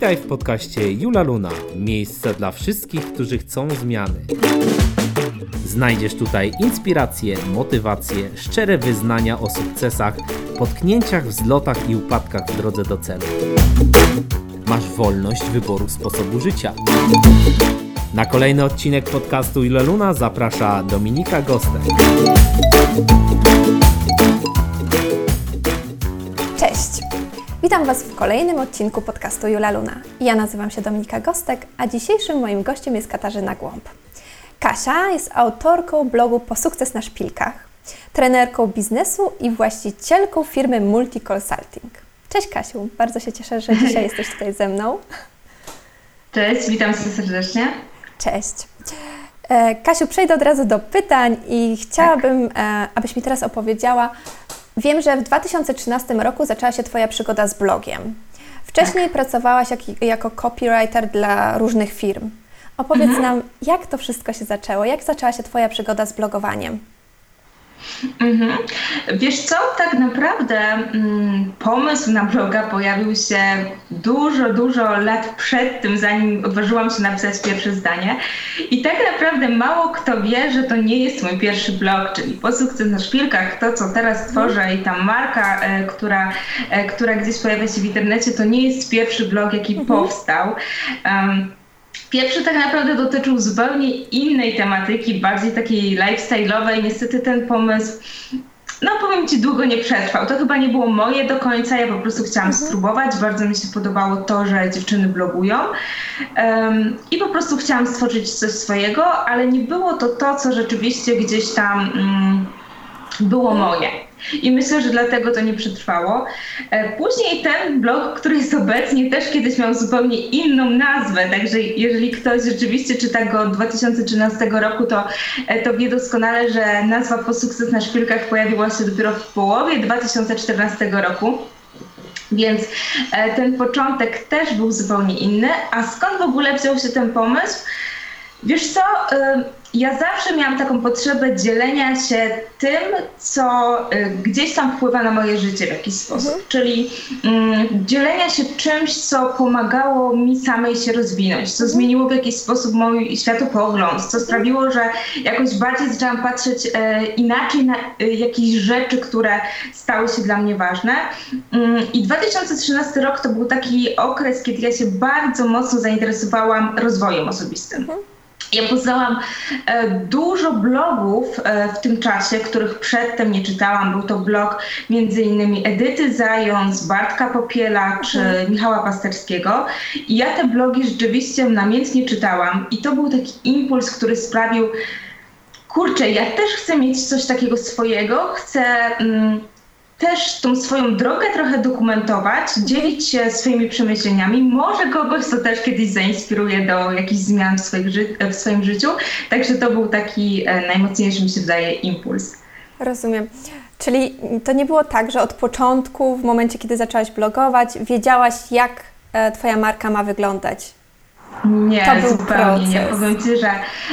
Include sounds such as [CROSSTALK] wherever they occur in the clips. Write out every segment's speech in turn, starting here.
Witaj w podcaście Jula Luna. Miejsce dla wszystkich, którzy chcą zmiany. Znajdziesz tutaj inspiracje, motywacje, szczere wyznania o sukcesach, potknięciach, wzlotach i upadkach w drodze do celu. Masz wolność wyboru sposobu życia. Na kolejny odcinek podcastu Jula Luna zaprasza Dominika Gostek. Witam Was w kolejnym odcinku podcastu Jula Luna. Ja nazywam się Dominika Gostek, a dzisiejszym moim gościem jest Katarzyna Głąb. Kasia jest autorką blogu Po Sukces na Szpilkach, trenerką biznesu i właścicielką firmy Multi Consulting. Cześć Kasiu, bardzo się cieszę, że dzisiaj [LAUGHS] jesteś tutaj ze mną. Cześć, witam cię serdecznie. Cześć. E, Kasiu, przejdę od razu do pytań i chciałabym, tak. abyś mi teraz opowiedziała. Wiem, że w 2013 roku zaczęła się Twoja przygoda z blogiem. Wcześniej tak. pracowałaś jak, jako copywriter dla różnych firm. Opowiedz mhm. nam, jak to wszystko się zaczęło? Jak zaczęła się Twoja przygoda z blogowaniem? Mhm. Wiesz co, tak naprawdę mm, pomysł na bloga pojawił się dużo, dużo lat przed tym, zanim odważyłam się napisać pierwsze zdanie. I tak naprawdę mało kto wie, że to nie jest mój pierwszy blog, czyli po sukces na szpilkach, to co teraz tworzę i ta marka, e, która, e, która gdzieś pojawia się w internecie, to nie jest pierwszy blog, jaki mhm. powstał. Um, Pierwszy tak naprawdę dotyczył zupełnie innej tematyki, bardziej takiej lifestyle'owej. Niestety ten pomysł no powiem Ci, długo nie przetrwał. To chyba nie było moje do końca, ja po prostu chciałam mhm. spróbować. Bardzo mi się podobało to, że dziewczyny blogują um, i po prostu chciałam stworzyć coś swojego, ale nie było to to, co rzeczywiście gdzieś tam um, było moje. I myślę, że dlatego to nie przetrwało. E, później ten blog, który jest obecnie, też kiedyś miał zupełnie inną nazwę, także jeżeli ktoś rzeczywiście czyta go od 2013 roku, to, e, to wie doskonale, że nazwa Po sukces na szpilkach pojawiła się dopiero w połowie 2014 roku. Więc e, ten początek też był zupełnie inny. A skąd w ogóle wziął się ten pomysł? Wiesz co, ja zawsze miałam taką potrzebę dzielenia się tym, co y, gdzieś tam wpływa na moje życie w jakiś sposób. Mhm. Czyli mm, dzielenia się czymś, co pomagało mi samej się rozwinąć, co mhm. zmieniło w jakiś sposób mój światopogląd, co sprawiło, że jakoś bardziej zaczęłam patrzeć e, inaczej na e, jakieś rzeczy, które stały się dla mnie ważne. Mm, I 2013 rok to był taki okres, kiedy ja się bardzo mocno zainteresowałam rozwojem osobistym. Mhm. Ja poznałam e, dużo blogów e, w tym czasie, których przedtem nie czytałam. Był to blog między innymi Edyty Zając, Bartka Popiela czy mhm. Michała Pasterskiego. I ja te blogi rzeczywiście namiętnie czytałam i to był taki impuls, który sprawił, kurczę, ja też chcę mieć coś takiego swojego, chcę... Mm, też tą swoją drogę trochę dokumentować, dzielić się swoimi przemyśleniami. Może kogoś to też kiedyś zainspiruje do jakichś zmian w, w swoim życiu. Także to był taki e, najmocniejszy, mi się wydaje, impuls. Rozumiem. Czyli to nie było tak, że od początku, w momencie, kiedy zaczęłaś blogować, wiedziałaś, jak e, Twoja marka ma wyglądać? Nie, zupełnie nie. Powiem Ci, że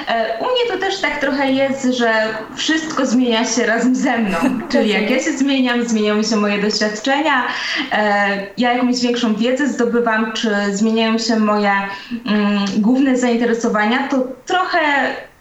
e, u mnie to też tak trochę jest, że wszystko zmienia się razem ze mną. [LAUGHS] Czyli jak ja się zmieniam, zmieniają się moje doświadczenia, e, ja jakąś większą wiedzę zdobywam, czy zmieniają się moje mm, główne zainteresowania, to trochę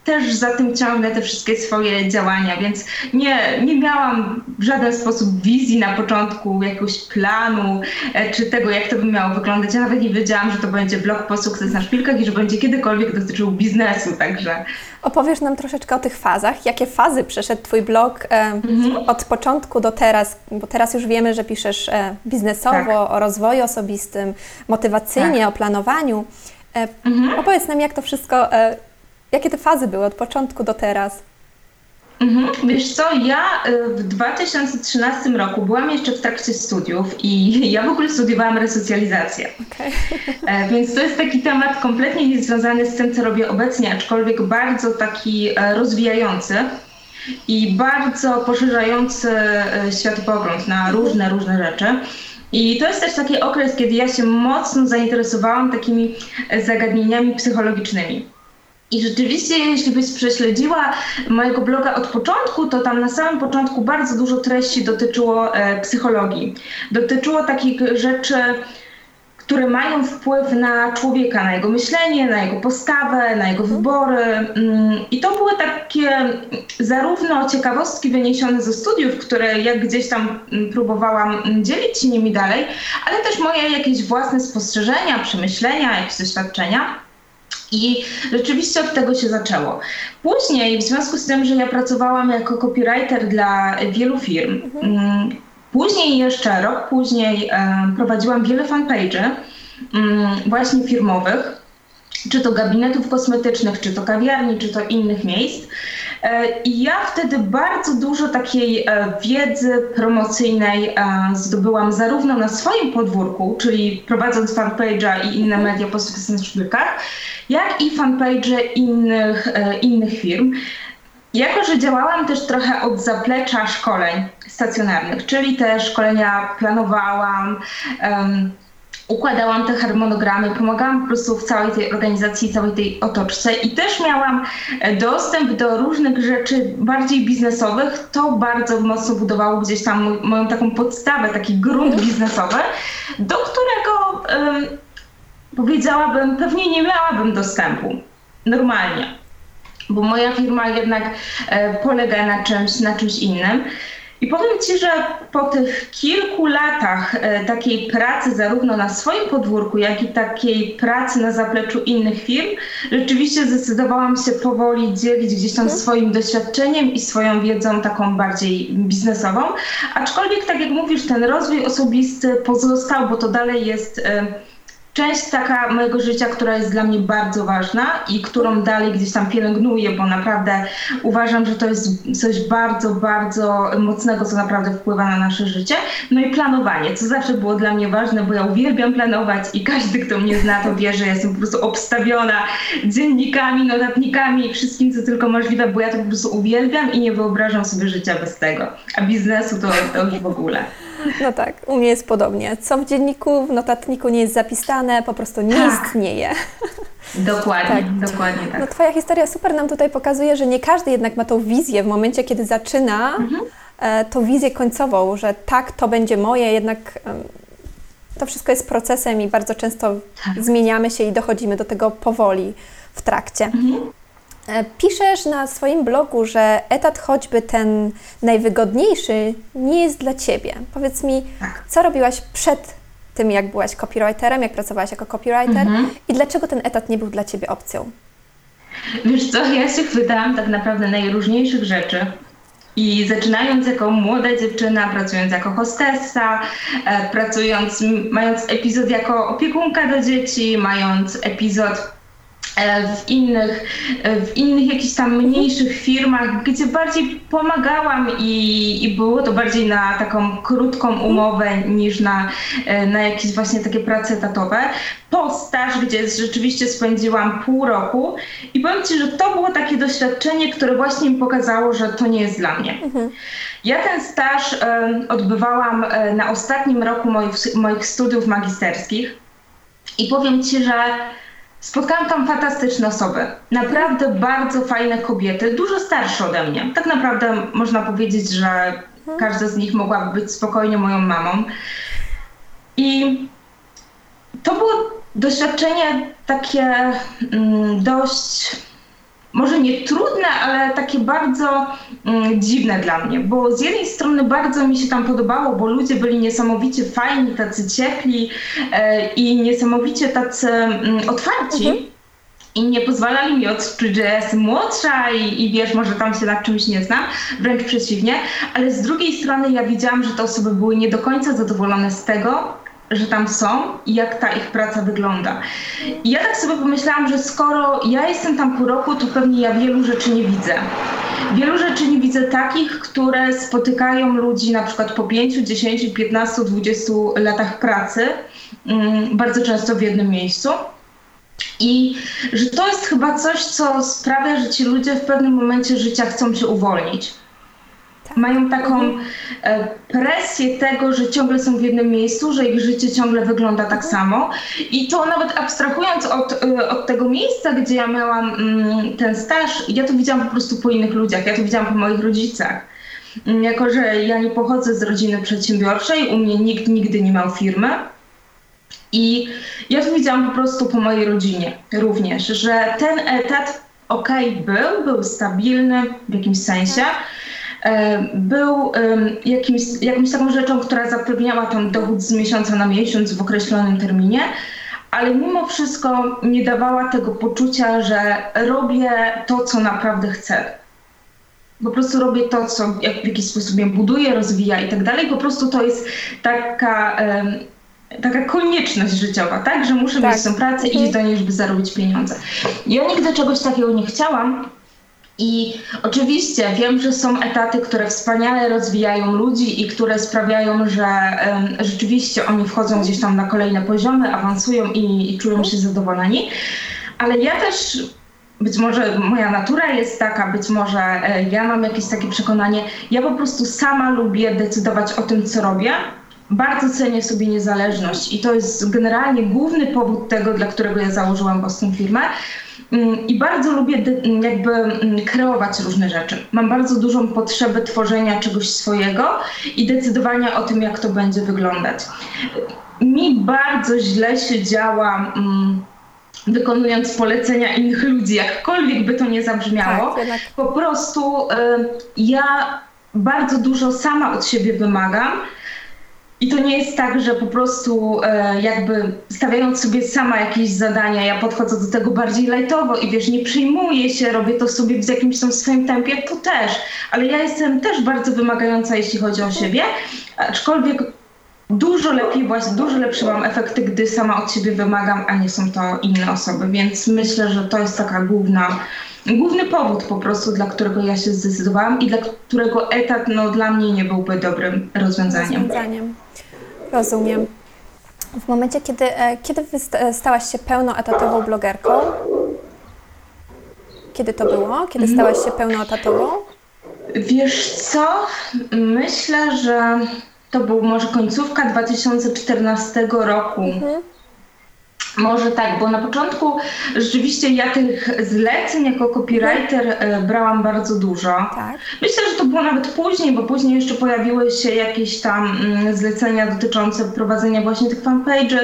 też za tym ciągnę te wszystkie swoje działania, więc nie, nie miałam w żaden sposób wizji na początku, jakiegoś planu, e, czy tego, jak to by miało wyglądać. Ja nawet nie wiedziałam, że to będzie blog po sukces na szpilkach i że będzie kiedykolwiek dotyczył biznesu, także... Opowiesz nam troszeczkę o tych fazach. Jakie fazy przeszedł Twój blog e, mhm. od początku do teraz? Bo teraz już wiemy, że piszesz e, biznesowo, tak. o rozwoju osobistym, motywacyjnie, tak. o planowaniu. E, mhm. Opowiedz nam, jak to wszystko e, Jakie te fazy były od początku do teraz? Mhm. Wiesz co, ja y, w 2013 roku byłam jeszcze w trakcie studiów i [LAUGHS] ja w ogóle studiowałam resocjalizację. Okay. E, więc to jest taki temat kompletnie niezwiązany z tym, co robię obecnie, aczkolwiek bardzo taki e, rozwijający i bardzo poszerzający e, światopogląd na różne, różne rzeczy. I to jest też taki okres, kiedy ja się mocno zainteresowałam takimi zagadnieniami psychologicznymi. I rzeczywiście, jeśli byś prześledziła mojego bloga od początku, to tam na samym początku bardzo dużo treści dotyczyło e, psychologii. Dotyczyło takich rzeczy, które mają wpływ na człowieka, na jego myślenie, na jego postawę, na jego wybory. Mm, I to były takie zarówno ciekawostki wyniesione ze studiów, które jak gdzieś tam mm, próbowałam dzielić się nimi dalej, ale też moje jakieś własne spostrzeżenia, przemyślenia, jakieś doświadczenia. I rzeczywiście od tego się zaczęło. Później, w związku z tym, że ja pracowałam jako copywriter dla wielu firm, mhm. później jeszcze rok później e, prowadziłam wiele fanpage'y mm, właśnie firmowych, czy to gabinetów kosmetycznych, czy to kawiarni, czy to innych miejsc. E, I ja wtedy bardzo dużo takiej e, wiedzy promocyjnej zdobyłam zarówno na swoim podwórku, czyli prowadząc fanpage'a i inne media po szpilkach, jak i fanpage innych, e, innych firm. Jako, że działałam też trochę od zaplecza szkoleń stacjonarnych, czyli te szkolenia planowałam, um, układałam te harmonogramy, pomagałam po prostu w całej tej organizacji, całej tej otoczce i też miałam e, dostęp do różnych rzeczy bardziej biznesowych. To bardzo mocno budowało gdzieś tam moją taką podstawę, taki grunt biznesowy, do którego um, powiedziałabym, pewnie nie miałabym dostępu normalnie, bo moja firma jednak e, polega na czymś, na czymś innym. I powiem Ci, że po tych kilku latach e, takiej pracy, zarówno na swoim podwórku, jak i takiej pracy na zapleczu innych firm, rzeczywiście zdecydowałam się powoli dzielić gdzieś tam mhm. swoim doświadczeniem i swoją wiedzą taką bardziej biznesową. Aczkolwiek, tak jak mówisz, ten rozwój osobisty pozostał, bo to dalej jest. Część taka mojego życia, która jest dla mnie bardzo ważna i którą dalej gdzieś tam pielęgnuję, bo naprawdę uważam, że to jest coś bardzo, bardzo mocnego, co naprawdę wpływa na nasze życie. No i planowanie, co zawsze było dla mnie ważne, bo ja uwielbiam planować i każdy, kto mnie zna, to wie, że jestem po prostu obstawiona dziennikami, notatnikami i wszystkim, co tylko możliwe, bo ja to po prostu uwielbiam i nie wyobrażam sobie życia bez tego. A biznesu to, to już w ogóle. No tak, u mnie jest podobnie. Co w dzienniku, w notatniku nie jest zapisane, po prostu nie tak. istnieje. Dokładnie, tak. dokładnie tak. No Twoja historia super nam tutaj pokazuje, że nie każdy jednak ma tą wizję w momencie, kiedy zaczyna mhm. E, tą wizję końcową, że tak, to będzie moje, jednak to wszystko jest procesem i bardzo często tak. zmieniamy się i dochodzimy do tego powoli w trakcie. Mhm. E, piszesz na swoim blogu, że etat choćby ten najwygodniejszy nie jest dla Ciebie. Powiedz mi, tak. co robiłaś przed tym, jak byłaś copywriterem, jak pracowałaś jako copywriter mhm. i dlaczego ten etat nie był dla Ciebie opcją? Wiesz co, ja się chwytałam tak naprawdę najróżniejszych rzeczy. I zaczynając jako młoda dziewczyna, pracując jako hostessa, e, pracując, mając epizod jako opiekunka do dzieci, mając epizod w innych, e, w innych jakichś tam mniejszych firmach, gdzie bardziej pomagałam i, i było to bardziej na taką krótką umowę niż na, e, na jakieś właśnie takie prace etatowe. Po staż, gdzie rzeczywiście spędziłam pół roku i powiem Ci, że to było takie doświadczenie, które właśnie mi pokazało, że to nie jest dla mnie. Mhm. Ja ten staż odbywałam na ostatnim roku moich, moich studiów magisterskich i powiem Ci, że Spotkałam tam fantastyczne osoby. Naprawdę bardzo fajne kobiety, dużo starsze ode mnie. Tak naprawdę można powiedzieć, że każda z nich mogłaby być spokojnie moją mamą. I to było doświadczenie takie mm, dość może nie trudne, ale takie bardzo mm, dziwne dla mnie, bo z jednej strony bardzo mi się tam podobało, bo ludzie byli niesamowicie fajni, tacy ciepli e, i niesamowicie tacy mm, otwarci. Mhm. I nie pozwalali mi odczuć, że jestem młodsza i, i wiesz, może tam się nad czymś nie znam, wręcz przeciwnie, ale z drugiej strony ja widziałam, że te osoby były nie do końca zadowolone z tego, że tam są i jak ta ich praca wygląda. I ja tak sobie pomyślałam, że skoro ja jestem tam pół roku, to pewnie ja wielu rzeczy nie widzę. Wielu rzeczy nie widzę takich, które spotykają ludzi na przykład po 5, 10, 15, 20 latach pracy, mm, bardzo często w jednym miejscu. I że to jest chyba coś, co sprawia, że ci ludzie w pewnym momencie życia chcą się uwolnić. Tak. Mają taką mhm. e, presję tego, że ciągle są w jednym miejscu, że ich życie ciągle wygląda tak mhm. samo. I to nawet abstrahując od, e, od tego miejsca, gdzie ja miałam mm, ten staż, ja to widziałam po prostu po innych ludziach, ja to widziałam po moich rodzicach. Mm, jako, że ja nie pochodzę z rodziny przedsiębiorczej, u mnie nikt nigdy nie miał firmy, I ja to widziałam po prostu po mojej rodzinie również, że ten etat ok był, był stabilny w jakimś sensie, e, był jakimś, jakąś taką rzeczą, która zapewniała tam dochód z miesiąca na miesiąc w określonym terminie, ale mimo wszystko nie dawała tego poczucia, że robię to, co naprawdę chcę. Po prostu robię to, co jak, w jakiś sposób mnie buduje, rozwija i tak dalej. Po prostu to jest taka, taka konieczność życiowa, tak? Że muszę tak. mieć tę pracę, iść do niej, żeby zarobić pieniądze. Ja nigdy czegoś takiego nie chciałam, i oczywiście wiem, że są etaty, które wspaniale rozwijają ludzi i które sprawiają, że rzeczywiście oni wchodzą gdzieś tam na kolejne poziomy, awansują i, i czują się zadowoleni. Ale ja też być może moja natura jest taka, być może e, ja mam jakieś takie przekonanie. Ja po prostu sama lubię decydować o tym, co robię. Bardzo cenię sobie niezależność i to jest generalnie główny powód tego, dla którego ja założyłam własną firmę. Mm, I bardzo lubię jakby mm, kreować różne rzeczy. Mam bardzo dużą potrzebę tworzenia czegoś swojego i decydowania o tym, jak to będzie wyglądać. Mi bardzo źle się działa. Mm, wykonując polecenia innych ludzi, jakkolwiek by to nie zabrzmiało. Tak, po prostu y, ja bardzo dużo sama od siebie wymagam. I to nie jest tak, że po prostu e, jakby stawiając sobie sama jakieś zadania, ja podchodzę do tego bardziej lajtowo i wiesz, nie przyjmuję się, robię to sobie w jakimś tam swoim tempie, to też. Ale ja jestem też bardzo wymagająca, jeśli chodzi o siebie, aczkolwiek dużo lepiej, właśnie dużo lepsze mam efekty, gdy sama od siebie wymagam, a nie są to inne osoby, więc myślę, że to jest taka główna, główny powód po prostu, dla którego ja się zdecydowałam i dla którego etat no, dla mnie nie byłby dobrym rozwiązaniem. rozwiązaniem. Rozumiem. W momencie, kiedy, e, kiedy stałaś się pełnoetatową blogerką, kiedy to było? Kiedy stałaś się pełnoetatową? Wiesz co? Myślę, że to był może końcówka 2014 roku. Mhm. Może tak, bo na początku rzeczywiście ja tych zleceń jako copywriter e, brałam bardzo dużo. Tak. Myślę, że to było nawet później, bo później jeszcze pojawiły się jakieś tam mm, zlecenia dotyczące prowadzenia właśnie tych fanpage'y.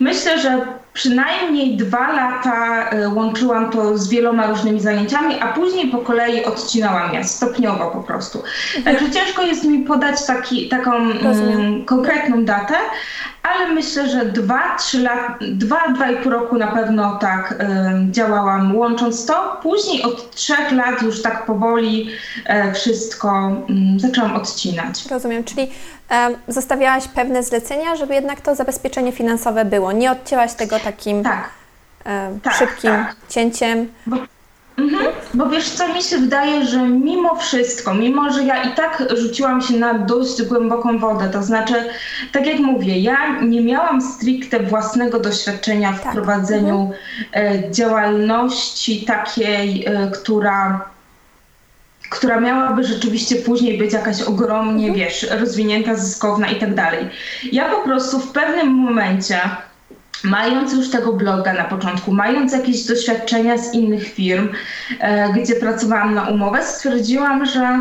Myślę, że przynajmniej dwa lata e, łączyłam to z wieloma różnymi zajęciami, a później po kolei odcinałam je stopniowo po prostu. Mhm. Także ciężko jest mi podać taki, taką mm, konkretną datę, ale myślę, że dwa, trzy lat, dwa, dwa i pół roku na pewno tak y, działałam łącząc to. Później od trzech lat już tak powoli y, wszystko y, zaczęłam odcinać. Rozumiem, czyli zostawiałaś pewne zlecenia, żeby jednak to zabezpieczenie finansowe było. Nie odcięłaś tego takim tak. tak szybkim tak. cięciem. Bo Mhm, bo wiesz co, mi się wydaje, że mimo wszystko, mimo że ja i tak rzuciłam się na dość głęboką wodę, to znaczy, tak jak mówię, ja nie miałam stricte własnego doświadczenia w tak. prowadzeniu mhm. e, działalności takiej, e, która która miałaby rzeczywiście później być jakaś ogromnie, mhm. wiesz, rozwinięta, zyskowna i tak dalej. Ja po prostu w pewnym momencie mając już tego bloga na początku, mając jakieś doświadczenia z innych firm, e, gdzie pracowałam na umowę, stwierdziłam, że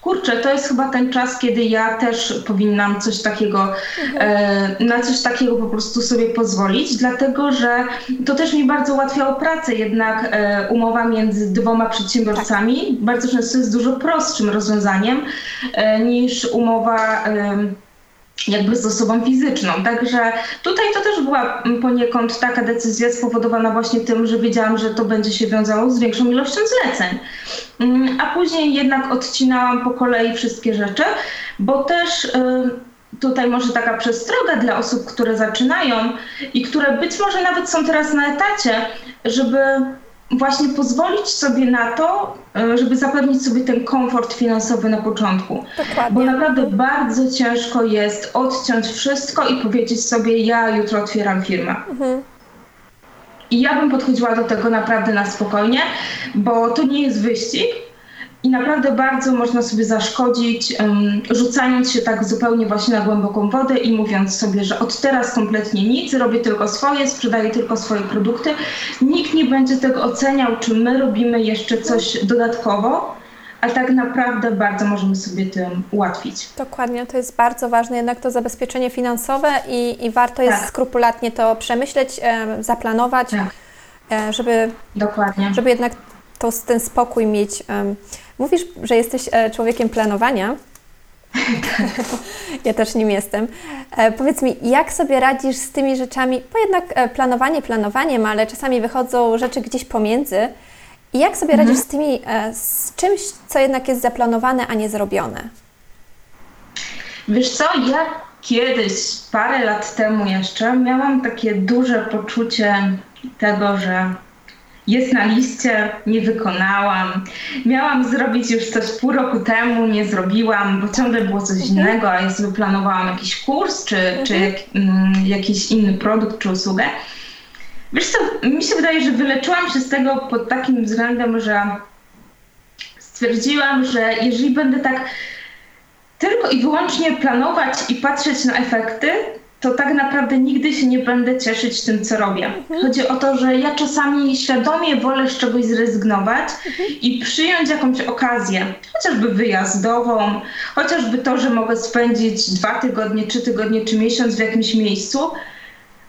kurczę, to jest chyba ten czas, kiedy ja też powinnam coś takiego, e, na coś takiego po prostu sobie pozwolić, dlatego że to też mi bardzo ułatwiało pracę, jednak e, umowa między dwoma przedsiębiorcami tak. bardzo często jest dużo prostszym rozwiązaniem niż umowa jakby z osobą fizyczną. Także tutaj to też była poniekąd taka decyzja spowodowana właśnie tym, że wiedziałam, że to będzie się wiązało z większą ilością zleceń. Mm, a później jednak odcinałam po kolei wszystkie rzeczy, bo też y, tutaj może taka przestroga dla osób, które zaczynają i które być może nawet są teraz na etacie, żeby właśnie pozwolić sobie na to, e, żeby zapewnić sobie ten komfort finansowy na początku. Dokładnie. Bo naprawdę bardzo ciężko jest odciąć wszystko i powiedzieć sobie, ja jutro otwieram firmę. Mhm. I ja bym podchodziła do tego naprawdę na spokojnie, bo to nie jest wyścig, i naprawdę bardzo można sobie zaszkodzić, rzucając się tak zupełnie właśnie na głęboką wodę i mówiąc sobie, że od teraz kompletnie nic, robię tylko swoje, sprzedaję tylko swoje produkty. Nikt nie będzie tego oceniał, czy my robimy jeszcze coś dodatkowo, a tak naprawdę bardzo możemy sobie tym ułatwić. Dokładnie, to jest bardzo ważne, jednak to zabezpieczenie finansowe i, i warto jest tak. skrupulatnie to przemyśleć, zaplanować, tak. e, żeby, Dokładnie. żeby jednak to, ten spokój mieć. Mówisz, że jesteś e, człowiekiem planowania. ja też nim jestem. E, powiedz mi, jak sobie radzisz z tymi rzeczami, bo jednak e, planowanie planowaniem, ale czasami wychodzą rzeczy gdzieś pomiędzy. I jak sobie mhm. radzisz z tymi, z czymś, co jednak jest zaplanowane, a nie zrobione? Wiesz co, ja kiedyś, parę lat temu jeszcze, miałam takie duże poczucie tego, że jest na liście, nie wykonałam. Miałam zrobić już coś pół roku temu, nie zrobiłam, bo ciągle było coś mhm. innego, a ja sobie planowałam jakiś kurs, czy, czy mhm. jak, mm, jakiś inny produkt, czy usługę. Wiesz co, mi się wydaje, że wyleczyłam się z tego pod takim względem, że stwierdziłam, że jeżeli będę tak tylko i wyłącznie planować i patrzeć na efekty, to tak naprawdę nigdy się nie będę cieszyć tym, co robię. Mhm. Chodzi o to, że ja czasami świadomie wolę z czegoś zrezygnować mhm. i przyjąć jakąś okazję, chociażby wyjazdową, chociażby to, że mogę spędzić dwa tygodnie, trzy tygodnie czy miesiąc w jakimś miejscu,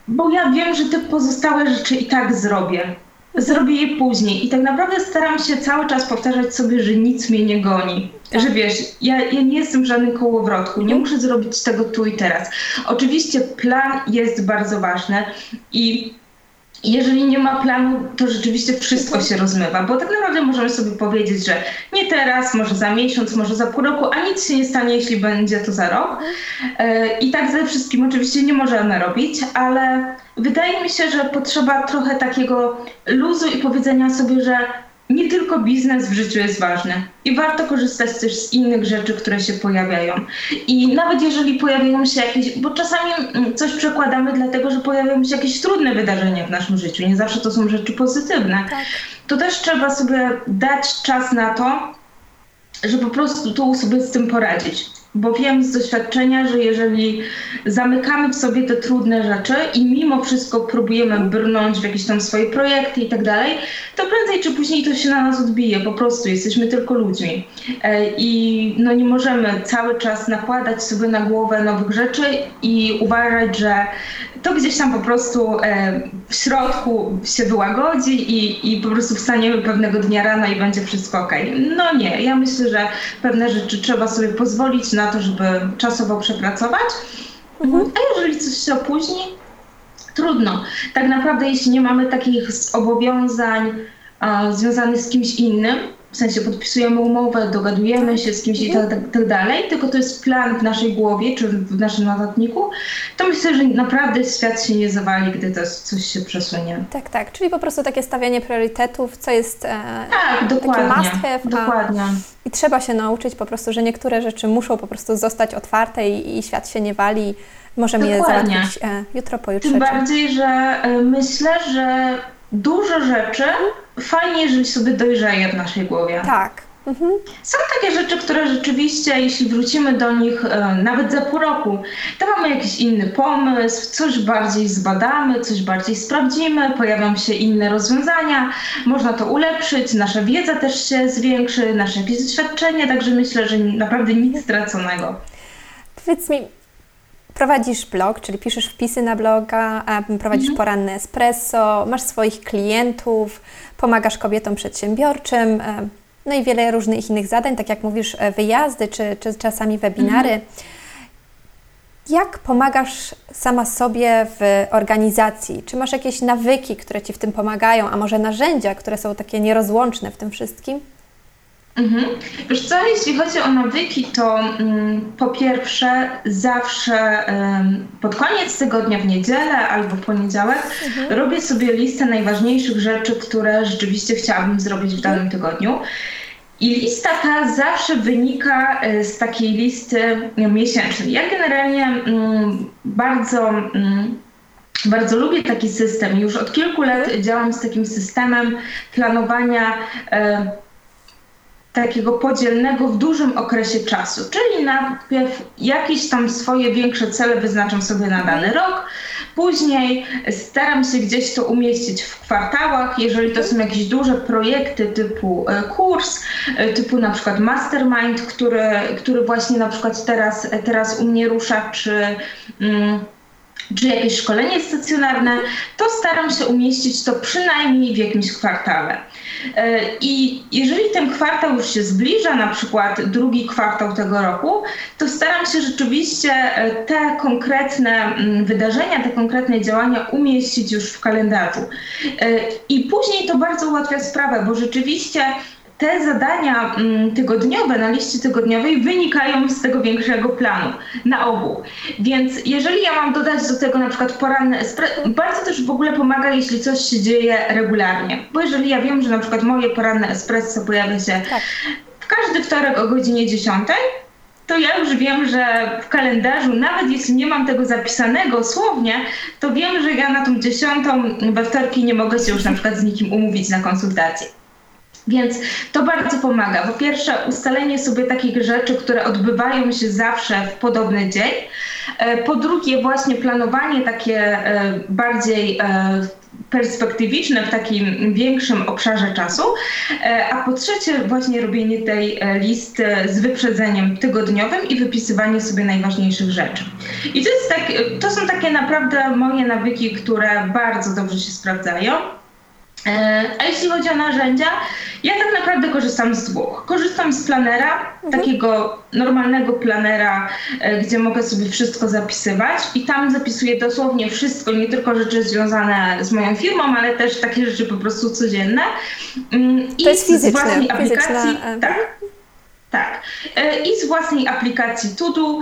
bo ja wiem, że te pozostałe rzeczy i tak zrobię. Zrobię je później. I tak naprawdę staram się cały czas powtarzać sobie, że nic mnie nie goni. Tak. Że wiesz, ja, ja nie jestem w żadnym kołowrotku, nie muszę zrobić tego tu i teraz. Oczywiście plan jest bardzo ważny i jeżeli nie ma planu, to rzeczywiście wszystko się rozmywa, bo tak naprawdę możemy sobie powiedzieć, że nie teraz, może za miesiąc, może za pół roku, a nic się nie stanie, jeśli będzie to za rok. E, I tak ze wszystkim oczywiście nie możemy robić, ale wydaje mi się, że potrzeba trochę takiego luzu i powiedzenia sobie, że nie tylko biznes w życiu jest ważny i warto korzystać też z innych rzeczy, które się pojawiają. I nawet jeżeli pojawiają się jakieś, bo czasami mm, coś przekładamy dlatego, że pojawiają się jakieś trudne wydarzenia w naszym życiu, nie zawsze to są rzeczy pozytywne, tak. to też trzeba sobie dać czas na to, że po prostu tu sobie z tym poradzić bo wiem z doświadczenia, że jeżeli zamykamy w sobie te trudne rzeczy i mimo wszystko próbujemy brnąć w jakieś tam swoje projekty i tak dalej, to prędzej czy później to się na nas odbije, po prostu jesteśmy tylko ludźmi. E, I no nie możemy cały czas nakładać sobie na głowę nowych rzeczy i uważać, że to gdzieś tam po prostu e, w środku się wyłagodzi i, i po prostu wstaniemy pewnego dnia rana i będzie wszystko ok. No nie, ja myślę, że pewne rzeczy trzeba sobie pozwolić na to, żeby czasowo przepracować. Mhm. A jeżeli coś się opóźni, trudno. Tak naprawdę, jeśli nie mamy takich zobowiązań a, związanych z kimś innym, w sensie podpisujemy umowę, dogadujemy się z kimś i tak, tak, tak, dalej, tylko to jest plan w naszej głowie czy w naszym notatniku, to myślę, że naprawdę świat się nie zawali, gdy to coś się przesunie. Tak, tak, czyli po prostu takie stawianie priorytetów, co jest e, tak, dokładnie, taki must have, dokładnie. I trzeba się nauczyć po prostu, że niektóre rzeczy muszą po prostu zostać otwarte i, i świat się nie wali. Możemy dokładnie. je załatwić e, jutro, pojutrze. Tym bardziej, że e, myślę, że dużo rzeczy fajnie, jeżeli sobie dojrzeje w naszej głowie. Tak. Mhm. Są takie rzeczy, które rzeczywiście, jeśli wrócimy do nich e, nawet za pół roku, to mamy jakiś inny pomysł, coś bardziej zbadamy, coś bardziej sprawdzimy, pojawią się inne rozwiązania, można to ulepszyć, nasza wiedza też się zwiększy, nasze jakieś doświadczenie, także myślę, że naprawdę nic straconego. Powiedz mi, prowadzisz blog, czyli piszesz wpisy na bloga, prowadzisz mhm. poranne espresso, masz swoich klientów, pomagasz kobietom przedsiębiorczym, no i wiele różnych innych zadań, tak jak mówisz, e, wyjazdy czy, czy czasami webinary. Mhm. Jak pomagasz sama sobie w organizacji? Czy masz jakieś nawyki, które Ci w tym pomagają, a może narzędzia, które są takie nierozłączne w tym wszystkim? Mhm. Wiesz co, jeśli chodzi o nawyki, to mm, po pierwsze zawsze pod koniec tygodnia w niedzielę albo w poniedziałek mhm. robię sobie listę najważniejszych rzeczy, które rzeczywiście chciałabym zrobić w danym tygodniu. I lista ta zawsze wynika e, z takiej listy miesięcznej. Ja generalnie mm, bardzo mm, bardzo lubię taki system. Już od kilku lat działam z takim systemem planowania e, takiego podzielnego w dużym okresie czasu, czyli najpierw jakieś tam swoje większe cele wyznaczam sobie na dany rok, później staram się gdzieś to umieścić w kwartałach, jeżeli to są jakieś duże projekty typu e, kurs, e, typu na przykład mastermind, który, który właśnie na przykład teraz, teraz u mnie rusza, czy mm, czy jakieś szkolenie stacjonarne, to staram się umieścić to przynajmniej w jakimś kwartale. E, I jeżeli ten kwartał już się zbliża, na przykład drugi kwartał tego roku, to staram się rzeczywiście e, te konkretne mm, wydarzenia, te konkretne działania umieścić już w kalendarzu. E, I później to bardzo ułatwia sprawę, bo rzeczywiście te zadania mm, tygodniowe na liście tygodniowej wynikają z tego większego planu na ogół. Więc jeżeli ja mam dodać do tego na przykład poranne espresso, bardzo też w ogóle pomaga, jeśli coś się dzieje regularnie. Bo jeżeli ja wiem, że na przykład moje poranne espresso pojawia się tak. w każdy wtorek o godzinie 10, to ja już wiem, że w kalendarzu, nawet jeśli nie mam tego zapisanego słownie, to wiem, że ja na tą dziesiątą we wtorki nie mogę się już na przykład z nikim umówić na konsultację. Więc to bardzo pomaga. Po pierwsze, ustalenie sobie takich rzeczy, które odbywają się zawsze w podobny dzień. E, po drugie, właśnie planowanie takie e, bardziej e, perspektywiczne w takim większym obszarze czasu, a po trzecie właśnie robienie tej listy z wyprzedzeniem tygodniowym i wypisywanie sobie najważniejszych rzeczy. I to, jest tak, to są takie naprawdę moje nawyki, które bardzo dobrze się sprawdzają. A jeśli chodzi o narzędzia, ja tak naprawdę korzystam z dwóch. Korzystam z planera, mhm. takiego normalnego planera, e, gdzie mogę sobie wszystko zapisywać i tam zapisuję dosłownie wszystko, nie tylko rzeczy związane z moją firmą, ale też takie rzeczy po prostu codzienne. Mm, I to jest fizyczne, z własnej aplikacji. E, tak. Tak. E, I z własnej aplikacji Tudu,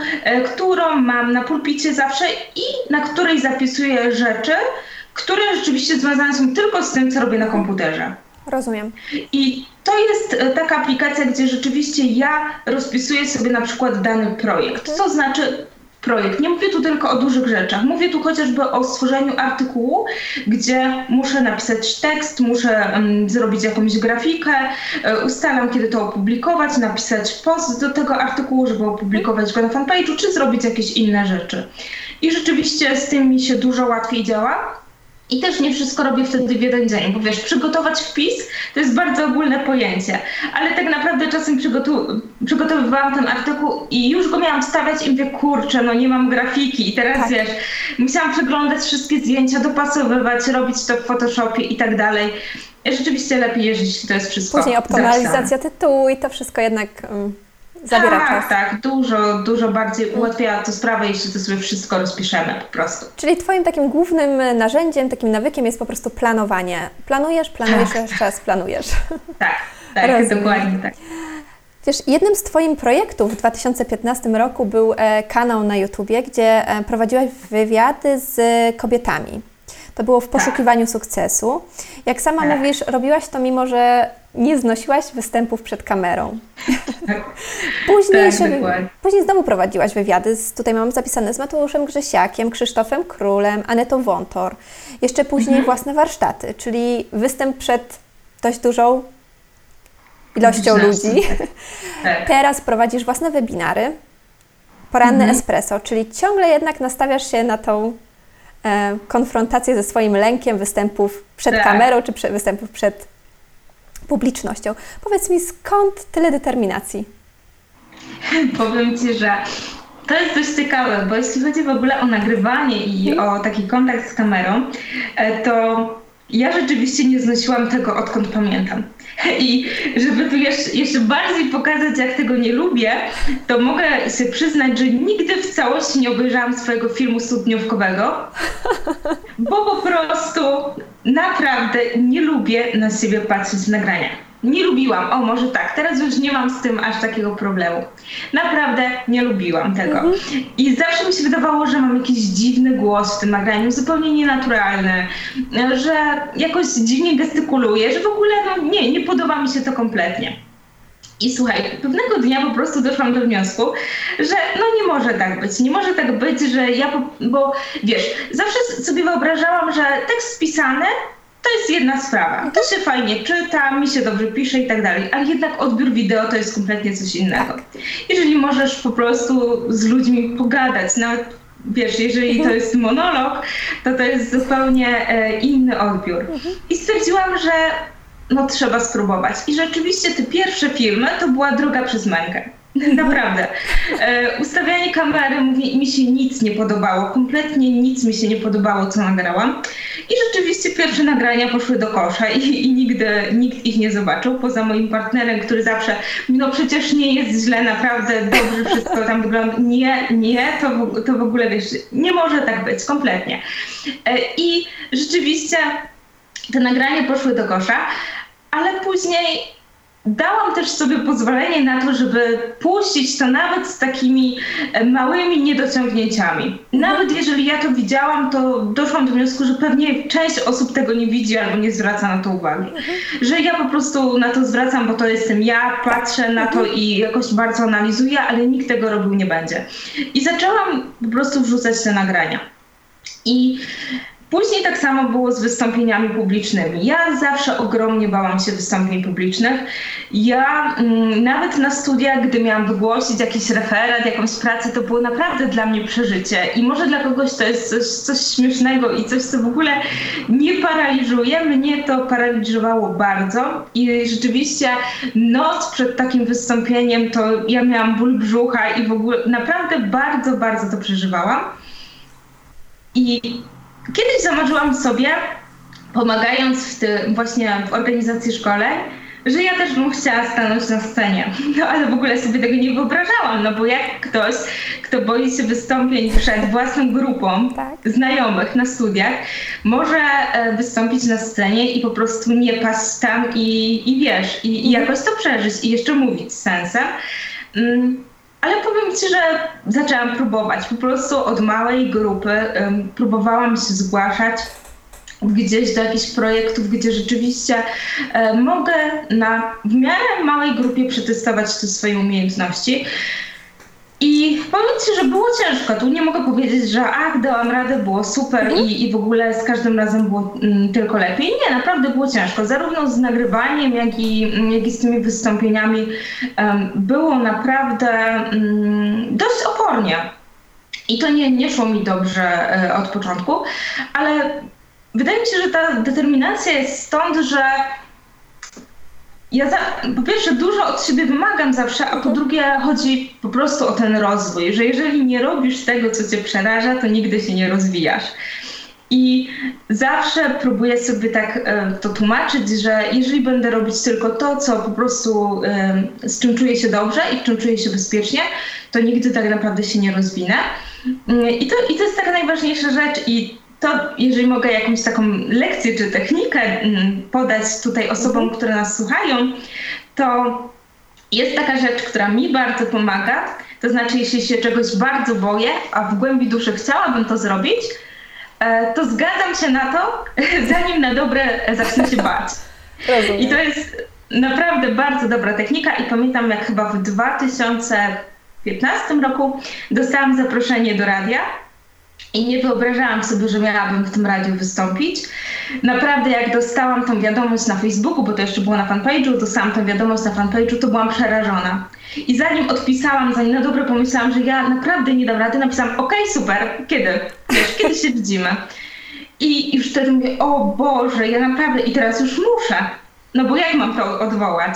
którą mam na pulpicie zawsze i na której zapisuję rzeczy, które rzeczywiście związane są tylko z tym, co robię na komputerze. Rozumiem. I to jest e, taka aplikacja, gdzie rzeczywiście ja rozpisuję sobie na przykład dany projekt. Co znaczy projekt. Nie mówię tu tylko o dużych rzeczach. Mówię tu chociażby o stworzeniu artykułu, gdzie muszę napisać tekst, muszę um, zrobić jakąś grafikę, um, ustalam, kiedy to opublikować, napisać post do tego artykułu, żeby opublikować go na fanpage'u, czy zrobić jakieś inne rzeczy. I rzeczywiście z tym mi się dużo łatwiej działa. I też nie wszystko robię wtedy w jeden dzień, bo wiesz, przygotować wpis to jest bardzo ogólne pojęcie, ale tak naprawdę czasem przygotu- przygotowywałam ten artykuł i już go miałam wstawiać i mówię, kurczę, no nie mam grafiki i teraz tak. wiesz, musiałam przeglądać wszystkie zdjęcia, dopasowywać, robić to w Photoshopie i tak dalej. Rzeczywiście lepiej, jeżeli to jest wszystko Później optymalizacja tytułu i to wszystko jednak... Um zabiera tak, czas. Tak, dużo, dużo bardziej mm. ułatwia to sprawę, jeśli to sobie wszystko rozpiszemy po prostu. Czyli Twoim takim głównym narzędziem, takim nawykiem jest po prostu planowanie. Planujesz, planujesz, tak. jeszcze raz planujesz. [LAUGHS] Tak, tak, Rozumiem. dokładnie tak. Wiesz, jednym z Twoich projektów w 2015 roku był e, kanał na YouTubie, gdzie e, prowadziłaś wywiady z kobietami. To było w tak. poszukiwaniu tak. sukcesu. Jak sama tak. mówisz, robiłaś to mimo, że nie znosiłaś występów przed kamerą. Tak. [LAUGHS] później, tak, później znowu prowadziłaś wywiady, z, tutaj mam zapisane z Mateuszem Grzesiakiem, Krzysztofem Królem, Anetą Wątor. Jeszcze później mhm. własne warsztaty, czyli występ przed dość dużą ilością ludzi. [LAUGHS] Tak. Teraz prowadzisz własne webinary, poranne mhm. espresso, czyli ciągle jednak nastawiasz się na tą konfrontację ze swoim lękiem występów przed tak. kamerą, czy prze, występów przed publicznością. Powiedz mi, skąd tyle determinacji? [LAUGHS] Powiem Ci, że to jest dość ciekawe, bo jeśli chodzi w ogóle o nagrywanie i mhm. o taki kontakt z kamerą, e, to ja rzeczywiście nie znosiłam tego, odkąd pamiętam. [LAUGHS] I żeby tu jeszcze, jeszcze bardziej pokazać, jak tego nie lubię, to mogę się przyznać, że nigdy w całości nie obejrzałam swojego filmu studniówkowego, bo po prostu naprawdę nie lubię na siebie patrzeć w nagrania. Nie lubiłam, o może tak, teraz już nie mam z tym aż takiego problemu. Naprawdę nie lubiłam tego. Mhm. I zawsze mi się wydawało, że mam jakiś dziwny głos w tym nagraniu, zupełnie nienaturalny, że jakoś dziwnie gestykuluję, że w ogóle no nie, nie podoba mi się to kompletnie. I słuchaj, pewnego dnia po prostu doszłam do wniosku, że no nie może tak być. Nie może tak być, że ja, bo wiesz, zawsze sobie wyobrażałam, że tekst spisany to jest jedna sprawa. To się fajnie czyta, mi się dobrze pisze i tak dalej, ale jednak odbiór wideo to jest kompletnie coś innego. Jeżeli możesz po prostu z ludźmi pogadać, nawet wiesz, jeżeli to mhm. jest monolog, to to jest zupełnie e, inny odbiór. Mhm. I stwierdziłam, że no trzeba spróbować. I rzeczywiście te pierwsze filmy to była droga przez mękę. [LAUGHS] Naprawdę. E, ustawianie kamery, mówię, mi się nic nie podobało. Kompletnie nic mi się nie podobało, co nagrałam. I rzeczywiście pierwsze nagrania poszły do kosza i, i nigdy nikt ich nie zobaczył, poza moim partnerem, który zawsze, no przecież nie jest źle, naprawdę dobrze wszystko tam wygląda. Nie, nie, to, to w ogóle wiesz, nie może tak być, kompletnie. E, I rzeczywiście te nagrania poszły do kosza, ale później dałam też sobie pozwolenie na to, żeby puścić to nawet z takimi e, małymi niedociągnięciami. Nawet jeżeli ja to widziałam, to doszłam do wniosku, że pewnie część osób tego nie widzi albo nie zwraca na to uwagi. Że ja po prostu na to zwracam, bo to jestem ja, patrzę na to i jakoś bardzo analizuję, ale nikt tego robił nie będzie. I zaczęłam po prostu wrzucać te nagrania. I Później tak samo było z wystąpieniami publicznymi. Ja zawsze ogromnie bałam się wystąpień publicznych. Ja mm, nawet na studiach, gdy miałam wygłosić jakiś referat, jakąś pracę, to było naprawdę dla mnie przeżycie. I może dla kogoś to jest coś, coś śmiesznego i coś, co w ogóle nie paraliżuje. Mnie to paraliżowało bardzo. I rzeczywiście noc przed takim wystąpieniem to ja miałam ból brzucha i w ogóle naprawdę bardzo, bardzo to przeżywałam. I Kiedyś zamarzyłam sobie, pomagając w tym właśnie w organizacji szkoleń, że ja też bym chciała stanąć na scenie. No ale w ogóle sobie tego nie wyobrażałam, no bo jak ktoś, kto boi się wystąpień przed własną grupą tak. znajomych na studiach, może e, wystąpić na scenie i po prostu nie paść tam i, i wiesz, i, i jakoś to przeżyć i jeszcze mówić z sensem. Ale powiem Ci, że zaczęłam próbować. Po prostu od małej grupy um, próbowałam się zgłaszać gdzieś do jakichś projektów, gdzie rzeczywiście e, mogę na w miarę małej grupie przetestować te swoje umiejętności. I powiem Ci, że było ciężko. Tu nie mogę powiedzieć, że ach, dałam radę, było super mhm. i, i w ogóle z każdym razem było mm, tylko lepiej. Nie, naprawdę było ciężko. Zarówno z nagrywaniem, jak i, jak i z tymi wystąpieniami um, było naprawdę um, dość opornie. I to nie, nie szło mi dobrze e, od początku, ale wydaje mi się, że ta determinacja jest stąd, że ja za, po pierwsze dużo od siebie wymagam zawsze, a po mhm. drugie chodzi po prostu o ten rozwój, że jeżeli nie robisz tego, co cię przeraża, to nigdy się nie rozwijasz. I zawsze próbuję sobie tak e, to tłumaczyć, że jeżeli będę robić tylko to, co po prostu e, z czym czuję się dobrze i w czym czuję się bezpiecznie, to nigdy tak naprawdę się nie rozwinę. Mm, I to, i to jest taka najważniejsza rzecz i to jeżeli mogę jakąś taką lekcję czy technikę mm, podać tutaj osobom, mhm. które nas słuchają, to jest taka rzecz, która mi bardzo pomaga. To znaczy, jeśli się czegoś bardzo boję, a w głębi duszy chciałabym to zrobić, e, to zgadzam się na to, [LAUGHS] zanim na dobre zacznę się bać. [LAUGHS] Rozumiem. I to jest naprawdę bardzo dobra technika i pamiętam jak chyba w 2015 roku dostałam zaproszenie do radia i nie wyobrażałam sobie, że miałabym w tym radiu wystąpić. Naprawdę, jak dostałam tą wiadomość na Facebooku, bo to jeszcze było na fanpage'u, dostałam tę wiadomość na fanpage'u, to byłam przerażona. I zanim odpisałam, zanim na dobre pomyślałam, że ja naprawdę nie dam rady, napisałam, okej, super, kiedy? Wiesz, kiedy się widzimy? I już wtedy mówię, o Boże, ja naprawdę, i teraz już muszę. No bo jak mam to odwołać?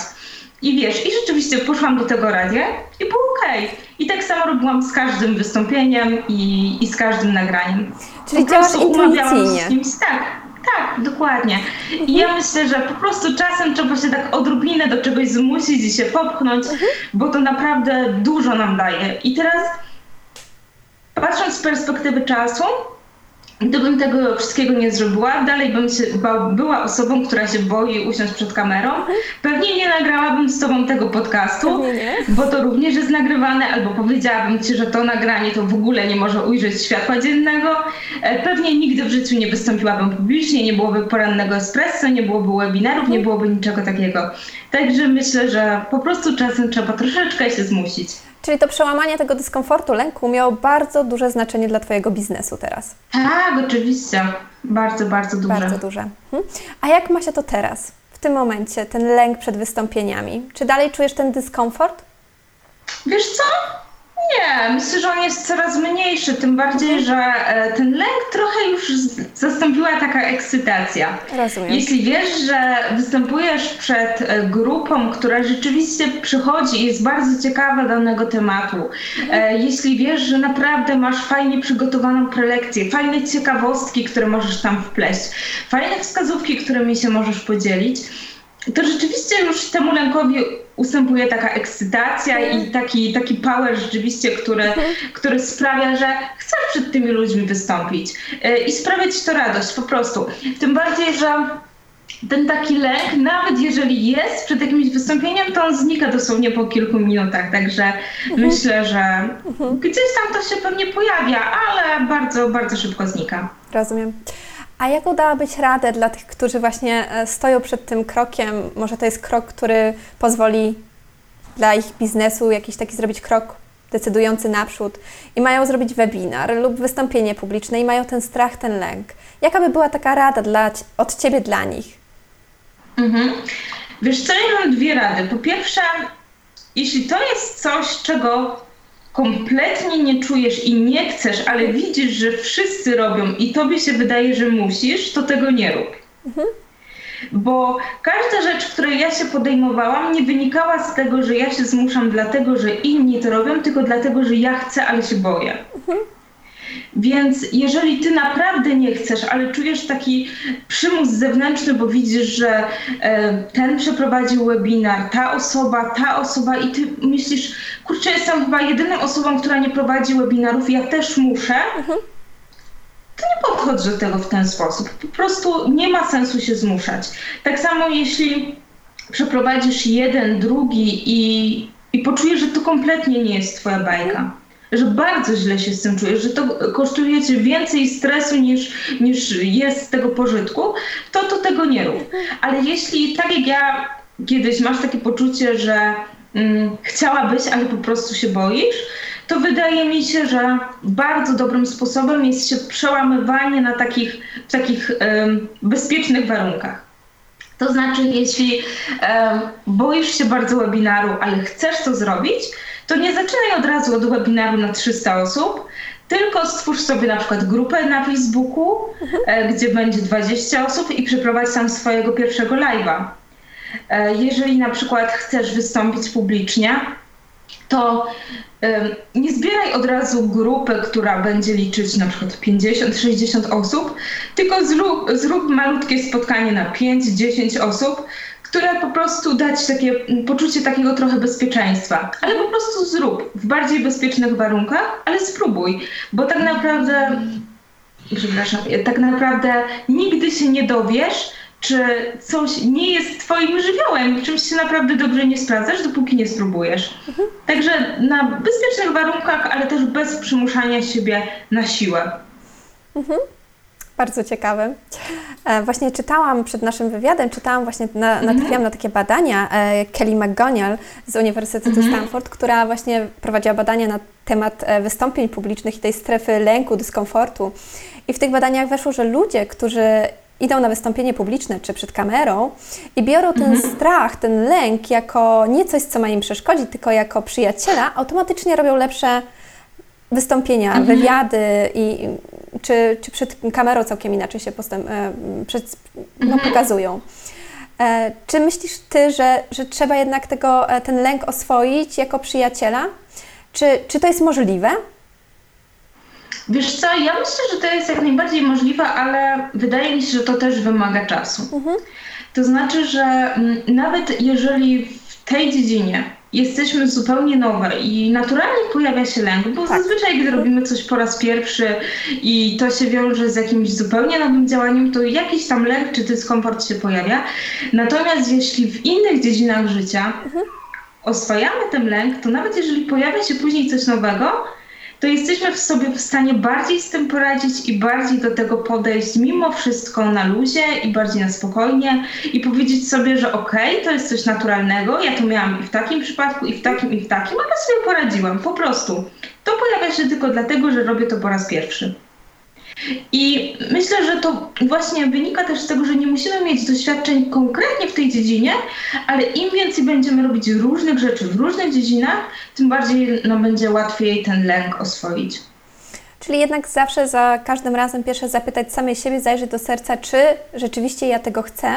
I wiesz, i rzeczywiście poszłam do tego radia i było okej. Okay. I tak samo robiłam z każdym wystąpieniem i, i z każdym nagraniem. Czyli po działasz intuicyjnie. Z kimś, tak, tak, dokładnie. I ja myślę, że po prostu czasem trzeba się tak odrobinę do czegoś zmusić i się popchnąć, mhm. bo to naprawdę dużo nam daje. I teraz patrząc z perspektywy czasu, Gdybym tego wszystkiego nie zrobiła, dalej bym się, była osobą, która się boi usiąść przed kamerą. Pewnie nie nagrałabym z tobą tego podcastu, bo to również jest nagrywane, albo powiedziałabym ci, że to nagranie to w ogóle nie może ujrzeć światła dziennego. E, pewnie nigdy w życiu nie wystąpiłabym publicznie, nie byłoby porannego espresso, nie byłoby webinarów, nie byłoby niczego takiego. Także myślę, że po prostu czasem trzeba troszeczkę się zmusić. Czyli to przełamanie tego dyskomfortu, lęku miało bardzo duże znaczenie dla Twojego biznesu teraz. Tak, oczywiście. Bardzo, bardzo duże. Bardzo duże. Mhm. A jak ma się to teraz, w tym momencie, ten lęk przed wystąpieniami? Czy dalej czujesz ten dyskomfort? Wiesz co? Nie, myślę, że on jest coraz mniejszy, tym bardziej, że e, ten lęk trochę już zastąpiła taka ekscytacja. Rozumiem. Jeśli wiesz, że występujesz przed e, grupą, która rzeczywiście przychodzi i jest bardzo ciekawa danego tematu, mhm. jeśli wiesz, że naprawdę masz fajnie przygotowaną prelekcję, fajne ciekawostki, które możesz tam wpleść, fajne wskazówki, którymi się możesz podzielić, to rzeczywiście już temu lękowi ustępuje taka ekscytacja i mhm. taki, taki power rzeczywiście, który, mhm. który sprawia, że chcesz przed tymi ludźmi wystąpić e, i sprawiać to radość po prostu. Tym bardziej, że ten taki lęk, nawet jeżeli jest przed jakimś wystąpieniem, to on znika dosłownie po kilku minutach, także mhm. myślę, że mhm. gdzieś tam to się pewnie pojawia, ale bardzo, bardzo szybko znika. Rozumiem. A jaką dałabyś radę dla tych, którzy właśnie e, stoją przed tym krokiem? Może to jest krok, który pozwoli dla ich biznesu jakiś taki zrobić krok decydujący naprzód i mają zrobić webinar lub wystąpienie publiczne i mają ten strach, ten lęk. Jaka by była taka rada dla, od Ciebie dla nich? Mhm. Wiesz co, ja mam dwie rady. Po pierwsze, jeśli to jest coś, czego kompletnie nie czujesz i nie chcesz, ale widzisz, że wszyscy robią i tobie się wydaje, że musisz, to tego nie rób. Mhm. Bo każda rzecz, której ja się podejmowałam, nie wynikała z tego, że ja się zmuszam dlatego, że inni to robią, tylko dlatego, że ja chcę, ale się boję. Mhm. Więc jeżeli ty naprawdę nie chcesz, ale czujesz taki przymus zewnętrzny, bo widzisz, że e, ten przeprowadził webinar, ta osoba, ta osoba i ty myślisz, kurczę, jestem chyba jedyną osobą, która nie prowadzi webinarów, ja też muszę, mhm. to nie podchodź do tego w ten sposób. Po prostu nie ma sensu się zmuszać. Tak samo jeśli przeprowadzisz jeden, drugi i, i poczujesz, że to kompletnie nie jest twoja bajka że bardzo źle się z tym czujesz, że to kosztuje cię więcej stresu niż, niż jest z tego pożytku, to to tego nie rób. Ale jeśli, tak jak ja kiedyś masz takie poczucie, że mm, chciałabyś, ale po prostu się boisz, to wydaje mi się, że bardzo dobrym sposobem jest się przełamywanie na takich, w takich bezpiecznych warunkach. To znaczy, jeśli boisz się bardzo webinaru, ale chcesz to zrobić, to nie zaczynaj od razu od webinaru na 300 osób, tylko stwórz sobie na przykład grupę na Facebooku, mhm. gdzie będzie 20 osób i przeprowadź tam swojego pierwszego live'a. E, jeżeli na przykład chcesz wystąpić publicznie, to nie zbieraj od razu grupy, która będzie liczyć na przykład 50-60 osób, tylko zrób, zrób malutkie spotkanie na 5-10 osób, które po prostu dać takie poczucie takiego trochę bezpieczeństwa. Ale po prostu zrób w bardziej bezpiecznych warunkach, ale spróbuj, bo tak naprawdę, przepraszam, tak naprawdę nigdy się nie dowiesz, czy coś nie jest twoim żywiołem, czymś się naprawdę dobrze nie sprawdzasz, dopóki nie spróbujesz. Także na bezpiecznych warunkach, ale też bez przymuszania siebie na siłę. Mhm. Bardzo ciekawe. E, właśnie czytałam przed naszym wywiadem, czytałam właśnie, na, mhm. natrafiłam na takie badania e, Kelly McGonial z Uniwersytetu mhm. Stanford, która właśnie prowadziła badania na temat e, wystąpień publicznych i tej strefy lęku, dyskomfortu. I w tych badaniach weszło, że ludzie, którzy idą na wystąpienie publiczne czy przed kamerą i biorą ten mhm. strach, ten lęk jako nie coś, co ma im przeszkodzić, tylko jako przyjaciela, automatycznie robią lepsze wystąpienia, mhm. wywiady i czy, czy przed kamerą całkiem inaczej się postęp, e, przed, no, mhm. pokazują. E, czy myślisz Ty, że, że trzeba jednak tego, e, ten lęk oswoić jako przyjaciela? Czy, czy to jest możliwe? Wiesz co, ja myślę, że to jest jak najbardziej możliwe, ale wydaje mi się, że to też wymaga czasu. Mhm. To znaczy, że mm, nawet jeżeli w tej dziedzinie jesteśmy zupełnie nowe i naturalnie pojawia się lęk, bo tak. zazwyczaj gdy robimy coś po raz pierwszy i to się wiąże z jakimś zupełnie nowym działaniem, to jakiś tam lęk czy dyskomfort się pojawia. Natomiast jeśli w innych dziedzinach życia mhm. oswajamy ten lęk, to nawet jeżeli pojawia się później coś nowego, to jesteśmy w sobie w stanie bardziej z tym poradzić i bardziej do tego podejść mimo wszystko na luzie i bardziej na spokojnie i powiedzieć sobie, że okej, okay, to jest coś naturalnego, ja to miałam i w takim przypadku, i w takim, i w takim, ale sobie poradziłam, po prostu. To pojawia się tylko dlatego, że robię to po raz pierwszy. I myślę, że to właśnie wynika też z tego, że nie musimy mieć doświadczeń konkretnie w tej dziedzinie, ale im więcej będziemy robić różnych rzeczy w różnych dziedzinach, tym bardziej no, będzie łatwiej ten lęk oswoić. Czyli jednak zawsze za każdym razem pierwsze zapytać samej siebie, zajrzeć do serca, czy rzeczywiście ja tego chcę.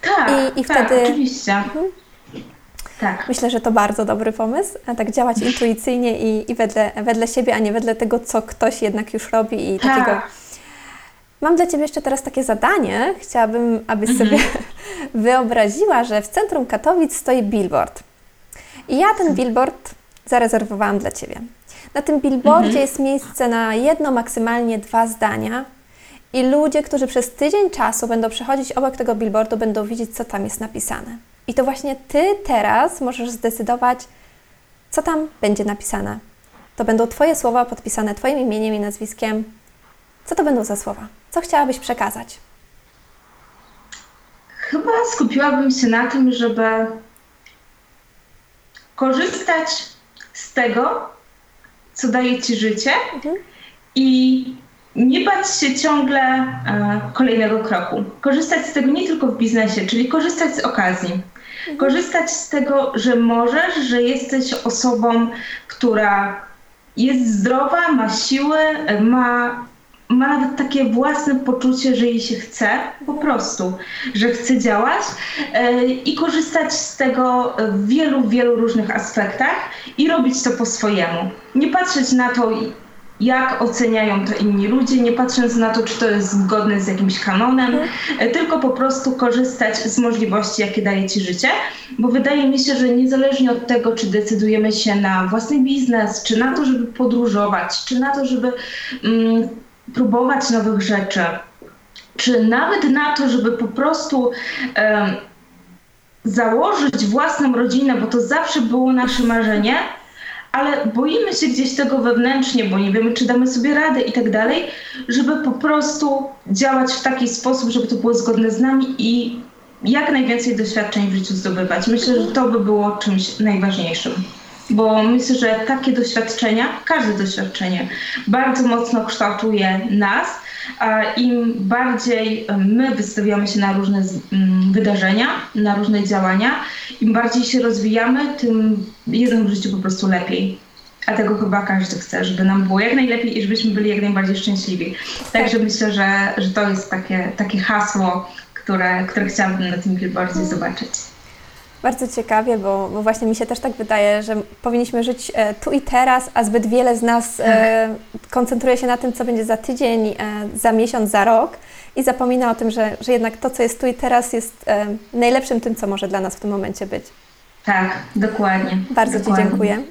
Tak, I, i tak, wtedy... oczywiście. Mhm. Tak. Myślę, że to bardzo dobry pomysł, a tak działać [LAUGHS] intuicyjnie i, i wedle, wedle siebie, a nie wedle tego, co ktoś jednak już robi i tak. takiego... Mam dla Ciebie jeszcze teraz takie zadanie. Chciałabym, abyś mhm. sobie [LAUGHS] wyobraziła, że w centrum Katowic stoi billboard. I ja ten billboard zarezerwowałam dla Ciebie. Na tym billboardzie mhm. jest miejsce na jedno, maksymalnie dwa zdania. I ludzie, którzy przez tydzień czasu będą przechodzić obok tego billboardu, będą widzieć, co tam jest napisane. I to właśnie Ty teraz możesz zdecydować, co tam będzie napisane. To będą Twoje słowa podpisane Twoim imieniem i nazwiskiem. Co to będą za słowa? Co chciałabyś przekazać? Chyba skupiłabym się na tym, żeby korzystać z tego, co daje Ci życie mhm. i nie bać się ciągle e, kolejnego kroku. Korzystać z tego nie tylko w biznesie, czyli korzystać z okazji korzystać z tego, że możesz, że jesteś osobą, która jest zdrowa, ma siły, ma, ma nawet takie własne poczucie, że jej się chce, po prostu, że chce działać yy, i korzystać z tego w wielu, wielu różnych aspektach i robić to po swojemu. Nie patrzeć na to, jak oceniają to inni ludzie, nie patrząc na to, czy to jest zgodne z jakimś kanonem, mhm. tylko po prostu korzystać z możliwości, jakie daje ci życie, bo wydaje mi się, że niezależnie od tego, czy decydujemy się na własny biznes, czy na to, żeby podróżować, czy na to, żeby mm, próbować nowych rzeczy, czy nawet na to, żeby po prostu założyć własną rodzinę, bo to zawsze było nasze marzenie, ale boimy się gdzieś tego wewnętrznie, bo nie wiemy, czy damy sobie radę i tak dalej, żeby po prostu działać w taki sposób, żeby to było zgodne z nami i jak najwięcej doświadczeń w życiu zdobywać. Myślę, że to by było czymś najważniejszym. Bo myślę, że takie doświadczenia, każde doświadczenie bardzo mocno kształtuje nas, im bardziej my wystawiamy się na różne mm, wydarzenia, na różne działania, im bardziej się rozwijamy, tym jest w życiu po prostu lepiej. A tego chyba każdy chce, żeby nam było jak najlepiej i żebyśmy byli jak najbardziej szczęśliwi. Także myślę, że, że to jest takie, takie hasło, które, które chciałabym na tym billboardzie zobaczyć. Bardzo ciekawie, bo, bo, właśnie mi się też tak wydaje, że powinniśmy żyć e, tu i teraz, a zbyt wiele z nas e, koncentruje się na tym, co będzie za tydzień, e, za miesiąc, za rok i zapomina o tym, że, że jednak to, co jest tu i teraz, jest e, najlepszym tym, co może dla nas w tym momencie być. Tak, dokładnie. Bardzo dokładnie. Ci dziękuję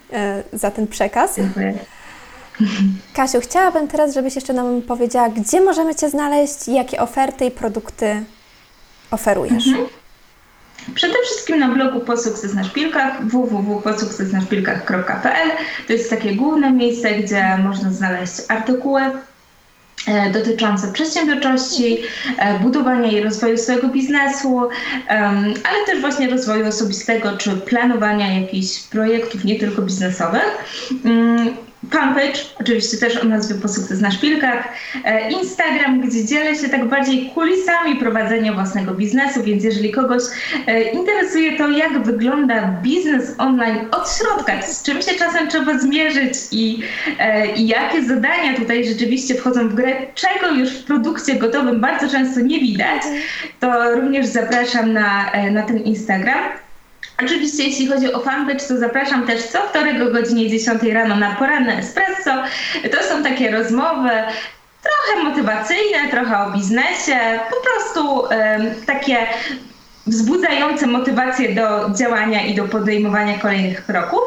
za ten przekaz. Dziękuję. [LAUGHS] Kasiu, chciałabym teraz, żebyś jeszcze nam powiedziała, gdzie możemy Cię znaleźć, jakie oferty i produkty oferujesz. Mhm. Przede wszystkim na blogu Po Sukces na Szpilkach www.posukcesnaszpilkach.pl To jest takie główne miejsce, gdzie można znaleźć artykuły e, dotyczące przedsiębiorczości, e, budowania i rozwoju swojego biznesu, ale też właśnie rozwoju osobistego czy planowania jakichś projektów nie tylko biznesowych. Fanpage, oczywiście też o nazwie Po Sukces na Szpilkach, e, Instagram, gdzie dzielę się tak bardziej kulisami prowadzenia własnego biznesu, więc jeżeli kogoś e, interesuje to, jak wygląda biznes online od środka, z czym się czasem trzeba zmierzyć i, e, i jakie zadania tutaj rzeczywiście wchodzą w grę, czego już w produkcie gotowym bardzo często nie widać, to również zapraszam na, na ten Instagram. Oczywiście jeśli chodzi o fanpage, to zapraszam też co wtorek o godzinie 10 rano na poranne espresso. To są takie rozmowy trochę motywacyjne, trochę o biznesie, po prostu takie wzbudzające motywację do działania i do podejmowania kolejnych kroków.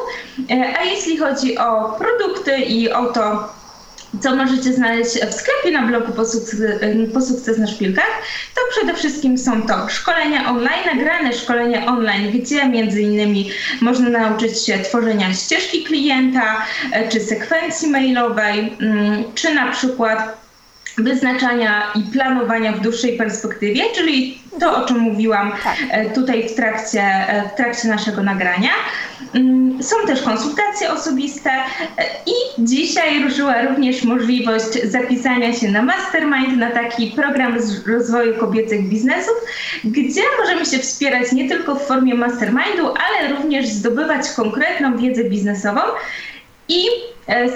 E, a jeśli chodzi o produkty i o to, co możecie znaleźć w sklepie na blogu po sukces, po sukces na szpilkach, to przede wszystkim są to szkolenia online, nagrane szkolenia online, gdzie między innymi można nauczyć się tworzenia ścieżki klienta, e, czy sekwencji mailowej, mm, czy na przykład wyznaczania i planowania w dłuższej perspektywie, czyli to, o czym mówiłam tak. E, tutaj w trakcie, e, w trakcie naszego nagrania. Mm, są też konsultacje osobiste e, i dzisiaj ruszyła również możliwość zapisania się na mastermind, na taki program rozwoju kobiecych biznesów, gdzie możemy się wspierać nie tylko w formie mastermindu, ale również zdobywać konkretną wiedzę biznesową i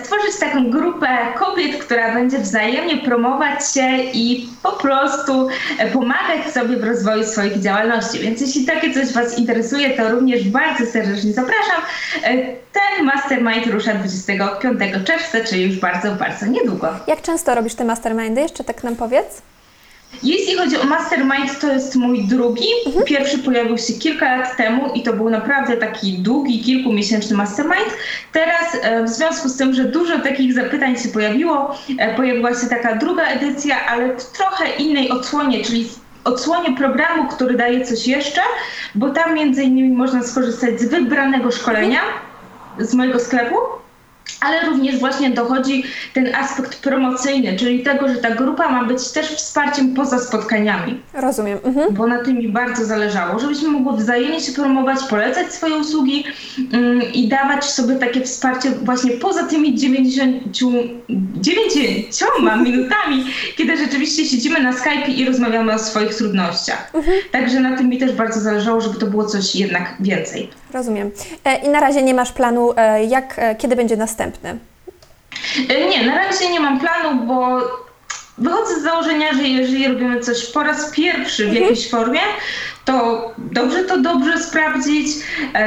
stworzyć taką grupę kobiet, która będzie wzajemnie promować się i po prostu e, pomagać sobie w rozwoju swoich działalności. Więc jeśli takie coś Was interesuje, to również bardzo serdecznie zapraszam. E, ten mastermind rusza 25 czerwca, czyli już bardzo, bardzo niedługo. Jak często robisz te mastermindy? Jeszcze tak nam powiedz. Jeśli chodzi o Mastermind, to jest mój drugi. Mhm. Pierwszy pojawił się kilka lat temu i to był naprawdę taki długi, kilkumiesięczny Mastermind. Teraz e, w związku z tym, że dużo takich zapytań się pojawiło, e, pojawiła się taka druga edycja, ale w trochę innej odsłonie, czyli odsłonie programu, który daje coś jeszcze, bo tam między innymi można skorzystać z wybranego szkolenia z mojego sklepu ale również właśnie dochodzi ten aspekt promocyjny, czyli tego, że ta grupa ma być też wsparciem poza spotkaniami. Rozumiem. Mhm. Bo na tym mi bardzo zależało, żebyśmy mogły wzajemnie się promować, polecać swoje usługi um, i dawać sobie takie wsparcie właśnie poza tymi 90, 90 [LAUGHS] minutami, kiedy rzeczywiście siedzimy na Skype i rozmawiamy o swoich trudnościach. Mhm. Także na tym mi też bardzo zależało, żeby to było coś jednak więcej. Rozumiem. E, I na razie nie masz planu, e, jak, e, kiedy będzie następny? Nie, na razie nie mam planu, bo wychodzę z założenia, że jeżeli robimy coś po raz pierwszy w mhm. jakiejś formie, to dobrze to dobrze sprawdzić,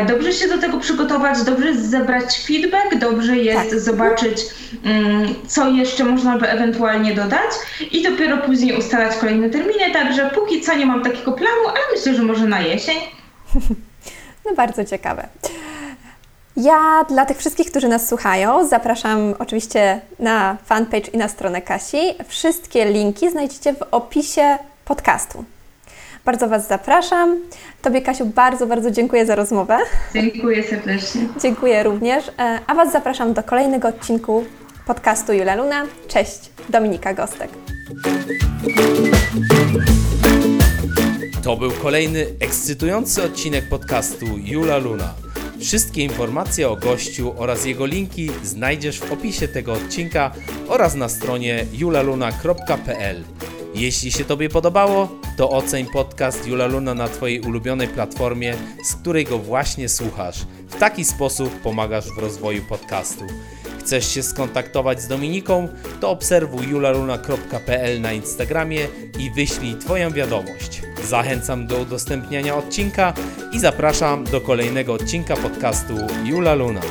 dobrze się do tego przygotować, dobrze zebrać feedback, dobrze jest tak. zobaczyć, mm, co jeszcze można by ewentualnie dodać i dopiero później ustalać kolejne terminy. Także póki co nie mam takiego planu, ale myślę, że może na jesień. [LAUGHS] No bardzo ciekawe. Ja dla tych wszystkich, którzy nas słuchają, zapraszam oczywiście na fanpage i na stronę Kasi. Wszystkie linki znajdziecie w opisie podcastu. Bardzo Was zapraszam. Tobie, Kasiu, bardzo, bardzo dziękuję za rozmowę. Dziękuję serdecznie. Dziękuję również. E, a Was zapraszam do kolejnego odcinku podcastu Jula Luna. Cześć, Dominika Gostek. To był kolejny ekscytujący odcinek podcastu Jula Luna. Wszystkie informacje o gościu oraz jego linki znajdziesz w opisie tego odcinka oraz na stronie julaluna.pl. Jeśli się Tobie podobało, to oceń podcast Jula Luna na Twojej ulubionej platformie, z której go właśnie słuchasz. W taki sposób pomagasz w rozwoju podcastu. Chcesz się skontaktować z Dominiką, to obserwuj julaluna.pl na Instagramie i wyślij Twoją wiadomość. Zachęcam do udostępniania odcinka i zapraszam do kolejnego odcinka podcastu Jula Luna.